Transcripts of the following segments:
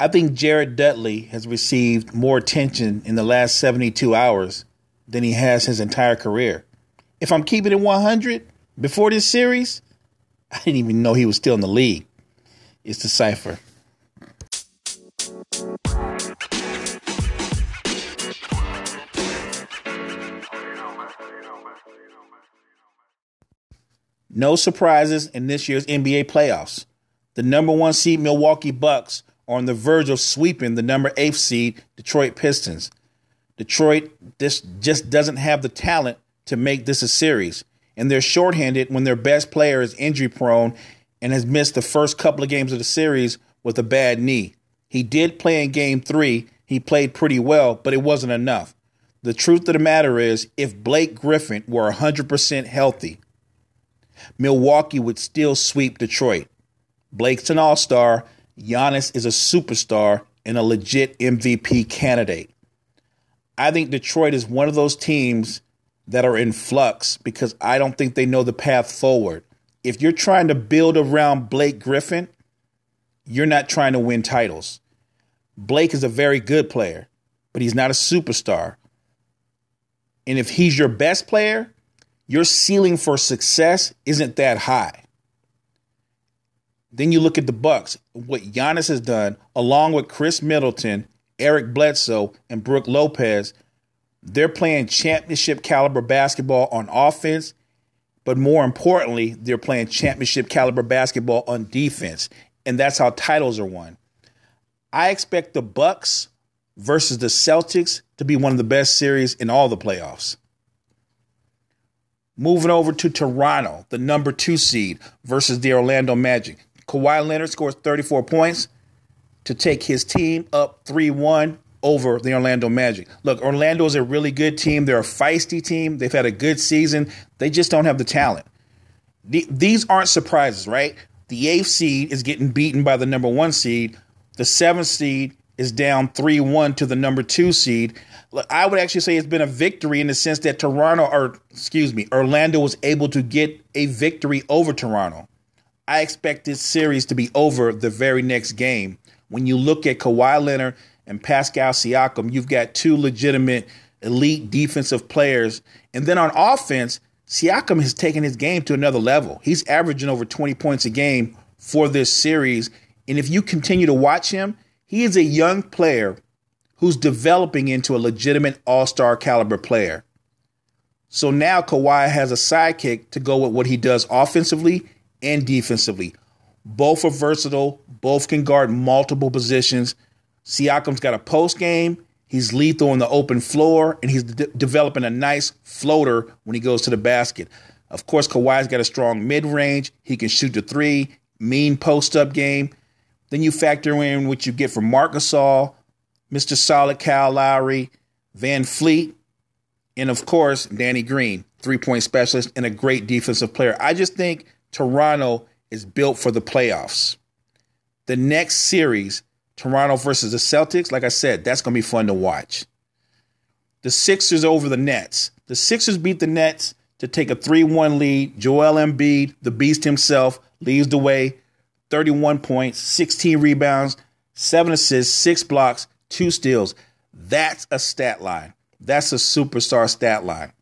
I think Jared Dudley has received more attention in the last 72 hours than he has his entire career. If I'm keeping it 100, before this series, I didn't even know he was still in the league. It's Decipher. No surprises in this year's NBA playoffs. The number one seed Milwaukee Bucks on the verge of sweeping the number eight seed Detroit Pistons. Detroit this just doesn't have the talent to make this a series, and they're shorthanded when their best player is injury prone and has missed the first couple of games of the series with a bad knee. He did play in game three. He played pretty well, but it wasn't enough. The truth of the matter is, if Blake Griffin were 100% healthy, Milwaukee would still sweep Detroit. Blake's an all star. Giannis is a superstar and a legit MVP candidate. I think Detroit is one of those teams that are in flux because I don't think they know the path forward. If you're trying to build around Blake Griffin, you're not trying to win titles. Blake is a very good player, but he's not a superstar. And if he's your best player, your ceiling for success isn't that high. Then you look at the Bucks, what Giannis has done, along with Khris Middleton, Eric Bledsoe, and Brook Lopez. They're playing championship caliber basketball on offense, but more importantly, they're playing championship caliber basketball on defense, and that's how titles are won. I expect the Bucks versus the Celtics to be one of the best series in all the playoffs. Moving over to Toronto, the number two seed versus the Orlando Magic. Kawhi Leonard scores 34 points to take his team up 3 1 over the Orlando Magic. Look, Orlando is a really good team. They're a feisty team. They've had a good season. They just don't have the talent. The, these aren't surprises, right? The eighth seed is getting beaten by the number one seed. The seventh seed is down 3 1 to the number two seed. I would actually say it's been a victory in the sense that Toronto, or excuse me, Orlando was able to get a victory over Toronto. I expect this series to be over the very next game. When you look at Kawhi Leonard and Pascal Siakam, you've got two legitimate elite defensive players. And then on offense, Siakam has taken his game to another level. He's averaging over 20 points a game for this series. And if you continue to watch him, he is a young player who's developing into a legitimate all star caliber player. So now Kawhi has a sidekick to go with what he does offensively and defensively. Both are versatile, both can guard multiple positions. Siakam's got a post game. He's lethal in the open floor, and he's de- developing a nice floater when he goes to the basket. Of course, Kawhi's got a strong mid range. He can shoot the three, mean post up game. Then you factor in what you get from Marc Gasol, Mr. Solid Kyle Lowry, VanVleet, and of course, Danny Green, three point specialist and a great defensive player. I just think Toronto is built for the playoffs. The next series, Toronto versus the Celtics, like I said, that's going to be fun to watch. The Sixers over the Nets. The Sixers beat the Nets to take a 3 1 lead. Joel Embiid, the beast himself, leads the way 31 points, 16 rebounds, 7 assists, 6 blocks, two steals. That's a stat line. That's a superstar stat line.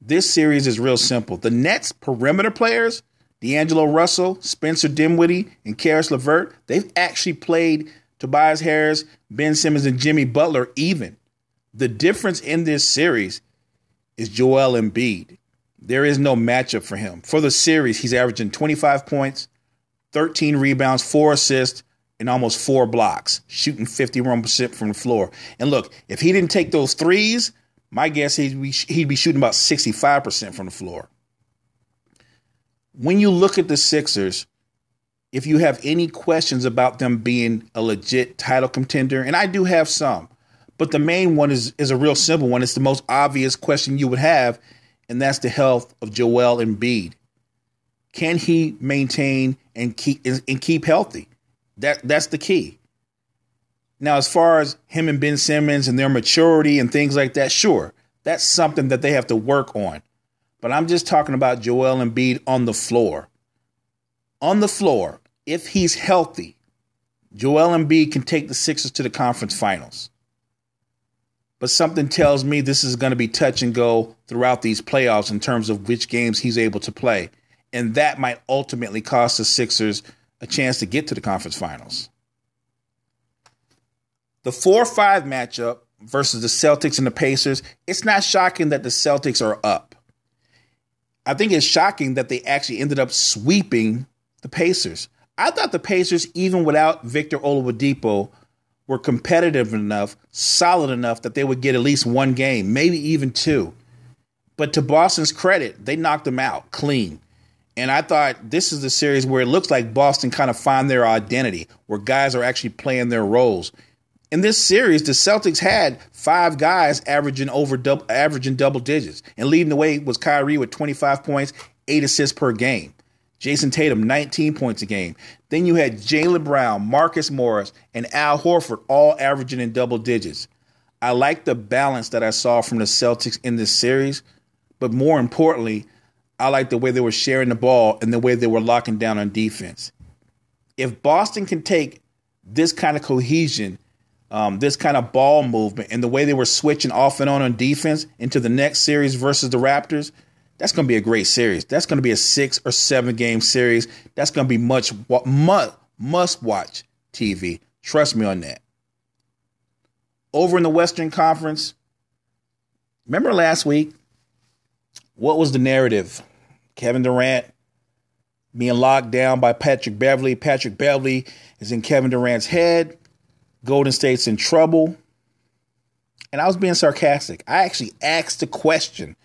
This series is real simple. The Nets perimeter players, D'Angelo Russell, Spencer Dinwiddie, and Caris LeVert, they've actually played Tobias Harris, Ben Simmons, and Jimmy Butler even. The difference in this series is Joel Embiid. There is no matchup for him. For the series, he's averaging 25 points, 13 rebounds, 4 assists, and almost four blocks, shooting 51% from the floor. And look, if he didn't take those threes, my guess he'd be, he'd be shooting about 65% from the floor. When you look at the Sixers, if you have any questions about them being a legit title contender, and I do have some, but the main one is, is a real simple one. It's the most obvious question you would have, and that's the health of Joel Embiid. Can he maintain and keep and keep healthy? That that's the key. Now, as far as him and Ben Simmons and their maturity and things like that, sure, that's something that they have to work on. But I'm just talking about Joel Embiid on the floor. On the floor, if he's healthy, Joel Embiid can take the Sixers to the conference finals. But something tells me this is going to be touch and go throughout these playoffs in terms of which games he's able to play. And that might ultimately cost the Sixers a chance to get to the conference finals. The 4 5 matchup versus the Celtics and the Pacers, it's not shocking that the Celtics are up. I think it's shocking that they actually ended up sweeping the Pacers. I thought the Pacers, even without Victor Oladipo, were competitive enough, solid enough that they would get at least one game, maybe even two. But to Boston's credit, they knocked them out clean. And I thought this is the series where it looks like Boston kind of find their identity, where guys are actually playing their roles. In this series, the Celtics had five guys averaging over double, averaging double digits, and leading the way was Kyrie with 25 points, eight assists per game. Jayson Tatum, 19 points a game. Then you had Jaylen Brown, Marcus Morris, and Al Horford all averaging in double digits. I like the balance that I saw from the Celtics in this series, but more importantly, I like the way they were sharing the ball and the way they were locking down on defense. If Boston can take this kind of cohesion, um, this kind of ball movement, and the way they were switching off and on on defense into the next series versus the Raptors, that's going to be a great series. That's going to be a six or seven game series. That's going to be much must, must watch TV. Trust me on that. Over in the Western Conference, remember last week? What was the narrative? Kevin Durant being locked down by Patrick Beverley. Patrick Beverley is in Kevin Durant's head. Golden State's in trouble. And I was being sarcastic. I actually asked the question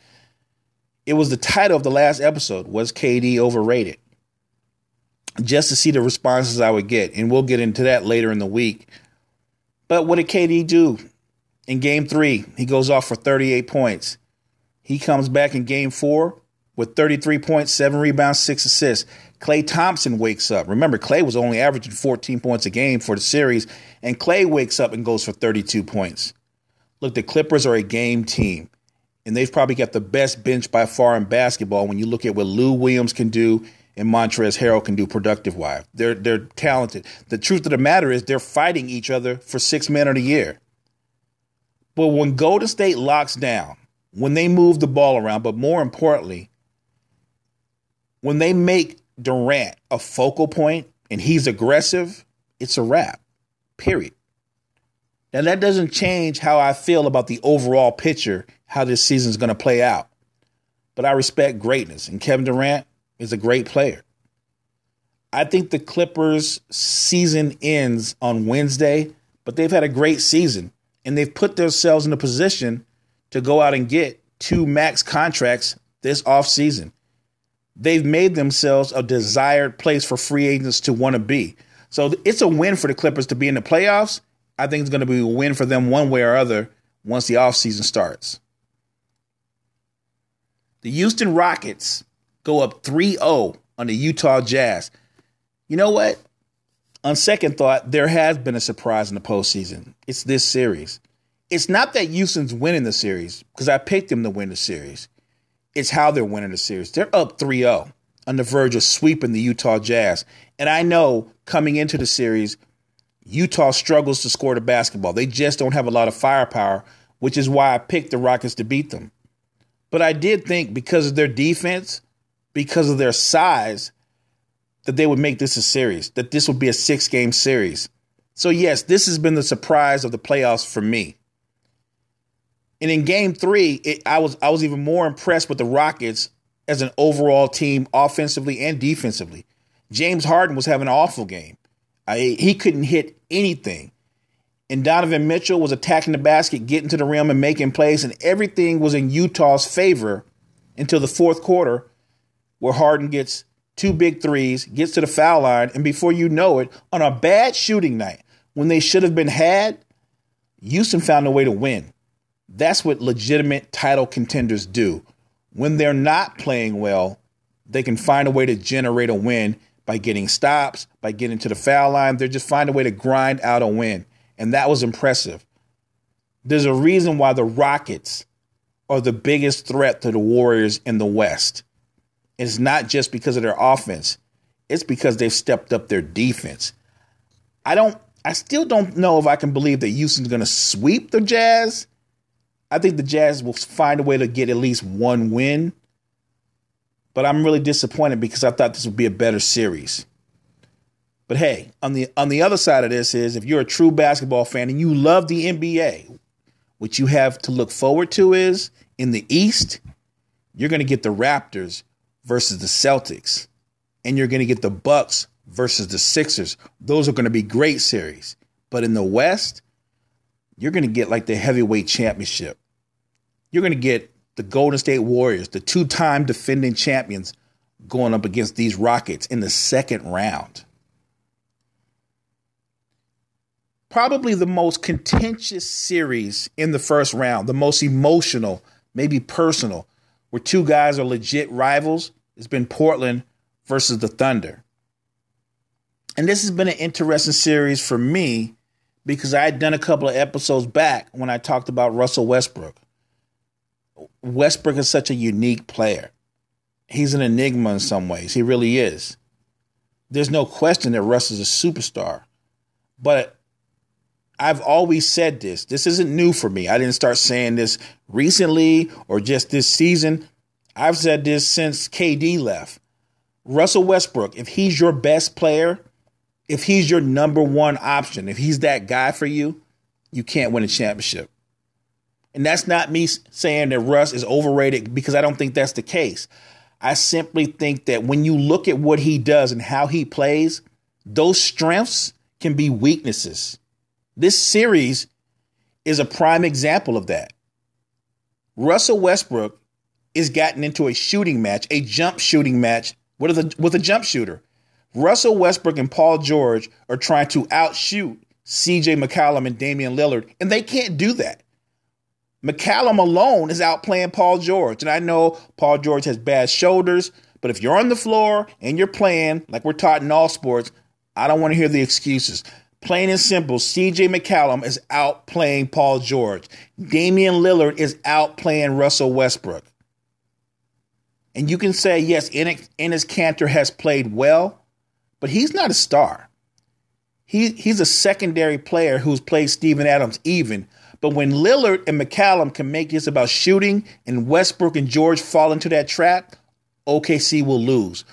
it was the title of the last episode was KD overrated? Just to see the responses I would get, and we'll get into that later in the week. But what did KD do? In game three, he goes off for 38 points. He comes back in game four with 33 points, seven rebounds, six assists. Klay Thompson wakes up. Remember, Klay was only averaging 14 points a game for the series, and Klay wakes up and goes for 32 points. Look, the Clippers are a game team and they've probably got the best bench by far in basketball when you look at what Lou Williams can do and Montrezl Harrell can do productive wise. They're they're talented. The truth of the matter is they're fighting each other for six men of the year. But when Golden State locks down, when they move the ball around, but more importantly, when they make Durant a focal point and he's aggressive, it's a wrap. Period. Now that doesn't change how I feel about the overall picture how this season is going to play out. But I respect greatness, and Kevin Durant is a great player. I think the Clippers' season ends on Wednesday, but they've had a great season, and they've put themselves in a position to go out and get two max contracts this offseason. They've made themselves a desired place for free agents to want to be. So it's a win for the Clippers to be in the playoffs. I think it's going to be a win for them one way or other once the offseason starts. The Houston Rockets go up 3 0 on the Utah Jazz. You know what? On second thought, there has been a surprise in the postseason. It's this series. It's not that Houston's winning the series, because I picked them to win the series. It's how they're winning the series. They're up 3 0 on the verge of sweeping the Utah Jazz. And I know coming into the series, Utah struggles to score the basketball. They just don't have a lot of firepower, which is why I picked the Rockets to beat them. But I did think because of their defense, because of their size, that they would make this a series, that this would be a six game series. So, yes, this has been the surprise of the playoffs for me. And in game three, it, I was I was even more impressed with the Rockets as an overall team, offensively and defensively. James Harden was having an awful game. I, he couldn't hit anything and Donovan Mitchell was attacking the basket, getting to the rim and making plays, and everything was in Utah's favor until the fourth quarter, where Harden gets two big threes, gets to the foul line, and before you know it, on a bad shooting night, when they should have been had, Houston found a way to win. That's what legitimate title contenders do. When they're not playing well, they can find a way to generate a win by getting stops, by getting to the foul line. They just find a way to grind out a win and that was impressive. There's a reason why the Rockets are the biggest threat to the Warriors in the West. It's not just because of their offense, it's because they've stepped up their defense. I don't I still don't know if I can believe that Houston's going to sweep the Jazz. I think the Jazz will find a way to get at least one win. But I'm really disappointed because I thought this would be a better series. But hey, on the on the other side of this is if you're a true basketball fan and you love the NBA, what you have to look forward to is in the East, you're going to get the Raptors versus the Celtics and you're going to get the Bucks versus the Sixers. Those are going to be great series. But in the West, you're going to get like the heavyweight championship. You're going to get the Golden State Warriors, the two-time defending champions going up against these Rockets in the second round. probably the most contentious series in the first round, the most emotional, maybe personal, where two guys are legit rivals, It's been Portland versus the Thunder. And this has been an interesting series for me because I had done a couple of episodes back when I talked about Russell Westbrook. Westbrook is such a unique player. He's an enigma in some ways. He really is. There's no question that Russ is a superstar. But I've always said this. This isn't new for me. I didn't start saying this recently or just this season. I've said this since KD left. Russell Westbrook, if he's your best player, if he's your number one option, if he's that guy for you, you can't win a championship. And that's not me saying that Russ is overrated because I don't think that's the case. I simply think that when you look at what he does and how he plays, those strengths can be weaknesses. This series is a prime example of that. Russell Westbrook is gotten into a shooting match, a jump shooting match with a, with a jump shooter. Russell Westbrook and Paul George are trying to outshoot CJ McCollum and Damian Lillard, and they can't do that. McCollum alone is outplaying Paul George. And I know Paul George has bad shoulders, but if you're on the floor and you're playing like we're taught in all sports, I don't want to hear the excuses. Plain and simple, CJ McCollum is outplaying Paul George. Damian Lillard is outplaying Russell Westbrook. And you can say, yes, Enes Kanter has played well, but he's not a star. He, he's a secondary player who's played Steven Adams even. But when Lillard and McCollum can make this about shooting and Westbrook and George fall into that trap, OKC will lose.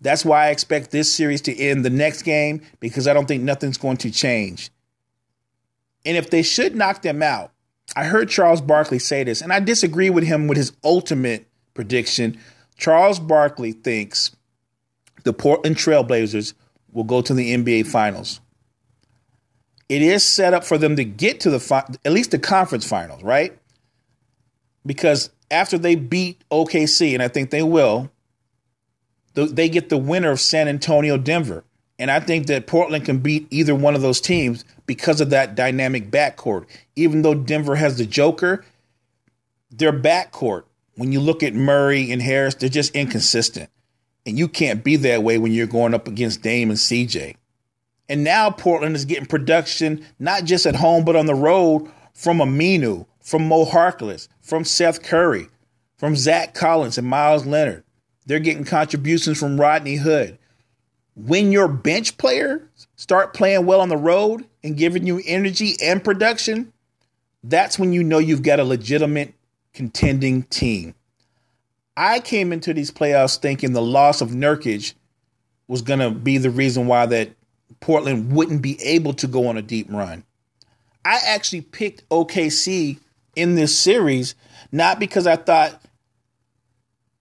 That's why I expect this series to end the next game because I don't think nothing's going to change. And if they should knock them out, I heard Charles Barkley say this, and I disagree with him with his ultimate prediction. Charles Barkley thinks the Portland Trailblazers will go to the NBA Finals. It is set up for them to get to the fi- at least the conference finals, right? Because after they beat OKC, and I think they will, they get the winner of San Antonio, Denver. And I think that Portland can beat either one of those teams because of that dynamic backcourt. Even though Denver has the Joker, their backcourt, when you look at Murray and Harris, they're just inconsistent. And you can't be that way when you're going up against Dame and CJ. And now Portland is getting production, not just at home, but on the road from Aminu, from Mo Harkless, from Seth Curry, from Zach Collins and Meyers Leonard. They're getting contributions from Rodney Hood. When your bench players start playing well on the road and giving you energy and production, that's when you know you've got a legitimate contending team. I came into these playoffs thinking the loss of Nurkic was going to be the reason why that Portland wouldn't be able to go on a deep run. I actually picked OKC in this series not because I thought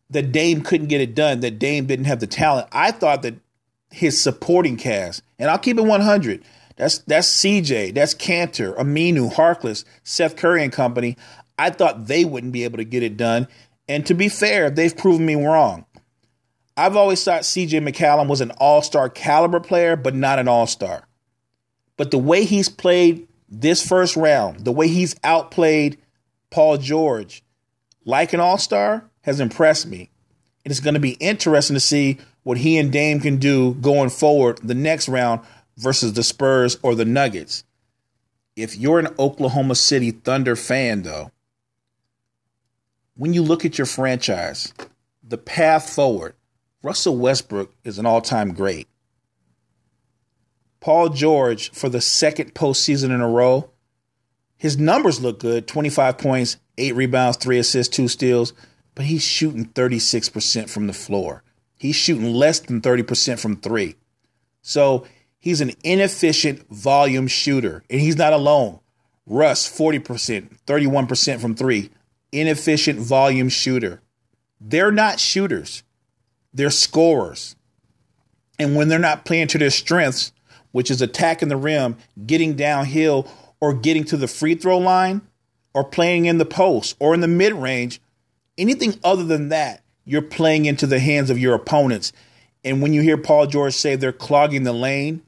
that Dame couldn't get it done, that Dame didn't have the talent. I thought that his supporting cast, and I'll keep it 100. That's that's CJ, that's Kanter, Aminu, Harkless, Seth Curry and company. I thought they wouldn't be able to get it done. And to be fair, they've proven me wrong. I've always thought CJ McCollum was an all-star caliber player, but not an all-star. But the way he's played this first round, the way he's outplayed Paul George like an all-star, has impressed me. And It's going to be interesting to see what he and Dame can do going forward the next round versus the Spurs or the Nuggets. If you're an Oklahoma City Thunder fan, though, when you look at your franchise, the path forward, Russell Westbrook is an all time great. Paul George, for the second postseason in a row, his numbers look good 25 points, eight rebounds, three assists, two steals, but he's shooting 36% from the floor. He's shooting less than 30% from three. So he's an inefficient volume shooter, and he's not alone. Russ, 40%, 31% from three. Inefficient volume shooter. They're not shooters, they're scorers. And when they're not playing to their strengths, which is attacking the rim, getting downhill, or getting to the free throw line, or playing in the post or in the mid range, anything other than that, you're playing into the hands of your opponents. And when you hear Paul George say they're clogging the lane,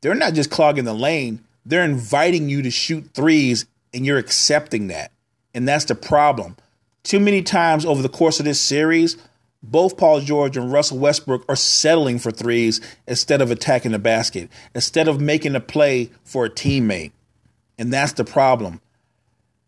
they're not just clogging the lane, they're inviting you to shoot threes, and you're accepting that. And that's the problem. Too many times over the course of this series, both Paul George and Russell Westbrook are settling for threes instead of attacking the basket, instead of making a play for a teammate. And that's the problem.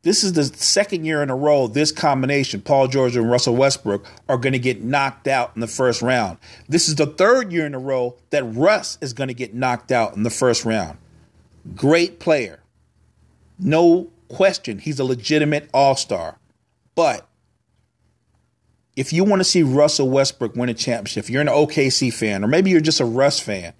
This is the second year in a row this combination, Paul George and Russell Westbrook, are going to get knocked out in the first round. This is the third year in a row that Russ is going to get knocked out in the first round. Great player. No question, he's a legitimate all star. But if you want to see Russell Westbrook win a championship, if you're an OKC fan, or maybe you're just a Russ fan,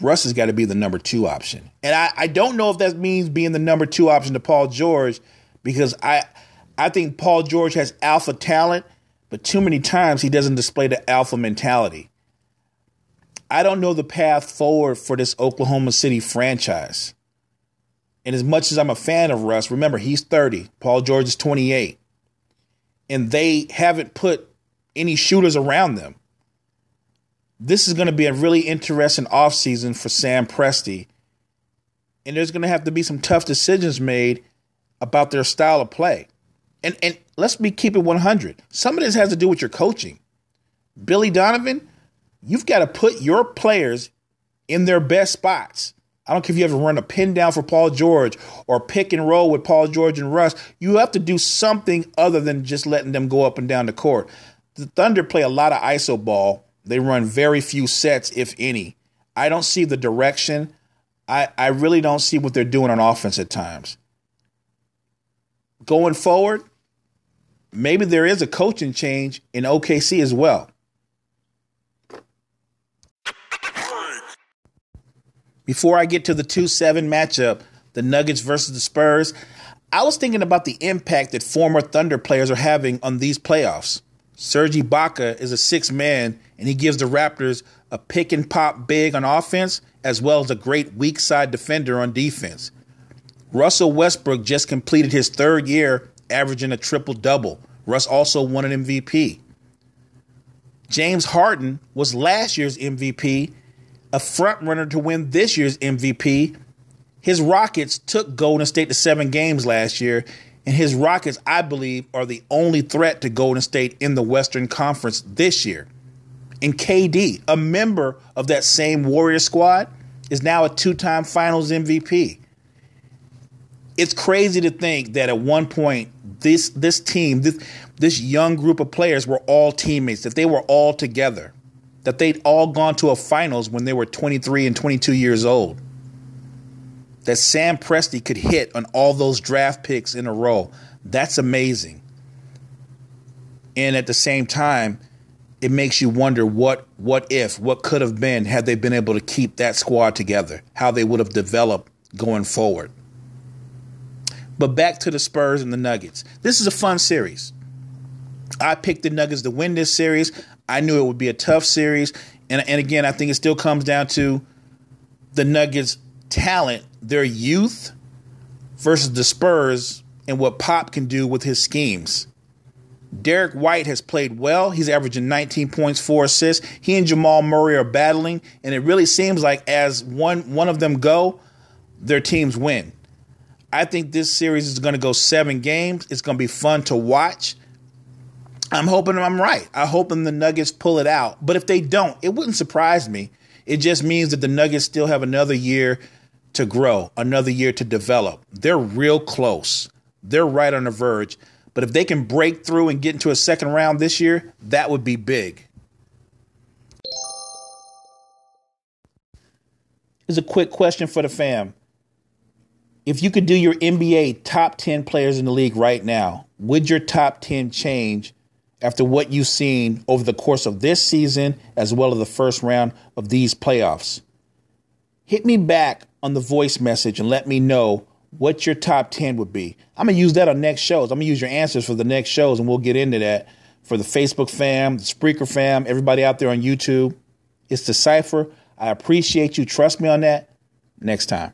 Russ has got to be the number two option. And I, I don't know if that means being the number two option to Paul George, because I I think Paul George has alpha talent, but too many times he doesn't display the alpha mentality. I don't know the path forward for this Oklahoma City franchise. And as much as I'm a fan of Russ, remember he's 30, Paul George is 28. And they haven't put any shooters around them this is going to be a really interesting offseason for Sam Presti. And there's going to have to be some tough decisions made about their style of play. And and let's be keep it 100. Some of this has to do with your coaching. Billy Donovan, you've got to put your players in their best spots. I don't care if you have run a pin down for Paul George or pick and roll with Paul George and Russ. You have to do something other than just letting them go up and down the court. The Thunder play a lot of iso ball they run very few sets, if any. I don't see the direction. I, I really don't see what they're doing on offense at times. Going forward, maybe there is a coaching change in OKC as well. Before I get to the 2 7 matchup, the Nuggets versus the Spurs, I was thinking about the impact that former Thunder players are having on these playoffs. Serge Ibaka is a six man, and he gives the Raptors a pick and pop big on offense, as well as a great weak side defender on defense. Russell Westbrook just completed his third year averaging a triple double. Russ also won an MVP. James Harden was last year's MVP, a front runner to win this year's MVP. His Rockets took Golden State to seven games last year, and his Rockets, I believe, are the only threat to Golden State in the Western Conference this year. And KD, a member of that same Warrior squad, is now a two time finals MVP. It's crazy to think that at one point, this, this team, this, this young group of players were all teammates, that they were all together, that they'd all gone to a finals when they were 23 and 22 years old that Sam Presti could hit on all those draft picks in a row. That's amazing. And at the same time, it makes you wonder what what if, what could have been had they been able to keep that squad together, how they would have developed going forward. But back to the Spurs and the Nuggets. This is a fun series. I picked the Nuggets to win this series. I knew it would be a tough series. And, and again, I think it still comes down to the Nuggets talent, their youth versus the Spurs and what Pop can do with his schemes. Derrick White has played well. He's averaging 19 points, four assists. He and Jamal Murray are battling, and it really seems like as one one of them go, their teams win. I think this series is going to go seven games. It's going to be fun to watch. I'm hoping I'm right. I'm hoping the Nuggets pull it out. But if they don't, it wouldn't surprise me. It just means that the Nuggets still have another year to grow, another year to develop. They're real close. They're right on the verge. But if they can break through and get into a second round this year, that would be big. Is a quick question for the fam. If you could do your NBA top 10 players in the league right now, would your top 10 change after what you've seen over the course of this season as well as the first round of these playoffs? Hit me back on the voice message and let me know what your top 10 would be. I'm going to use that on next shows. I'm going to use your answers for the next shows and we'll get into that for the Facebook fam, the Spreaker fam, everybody out there on YouTube. It's Decipher. I appreciate you. Trust me on that. Next time.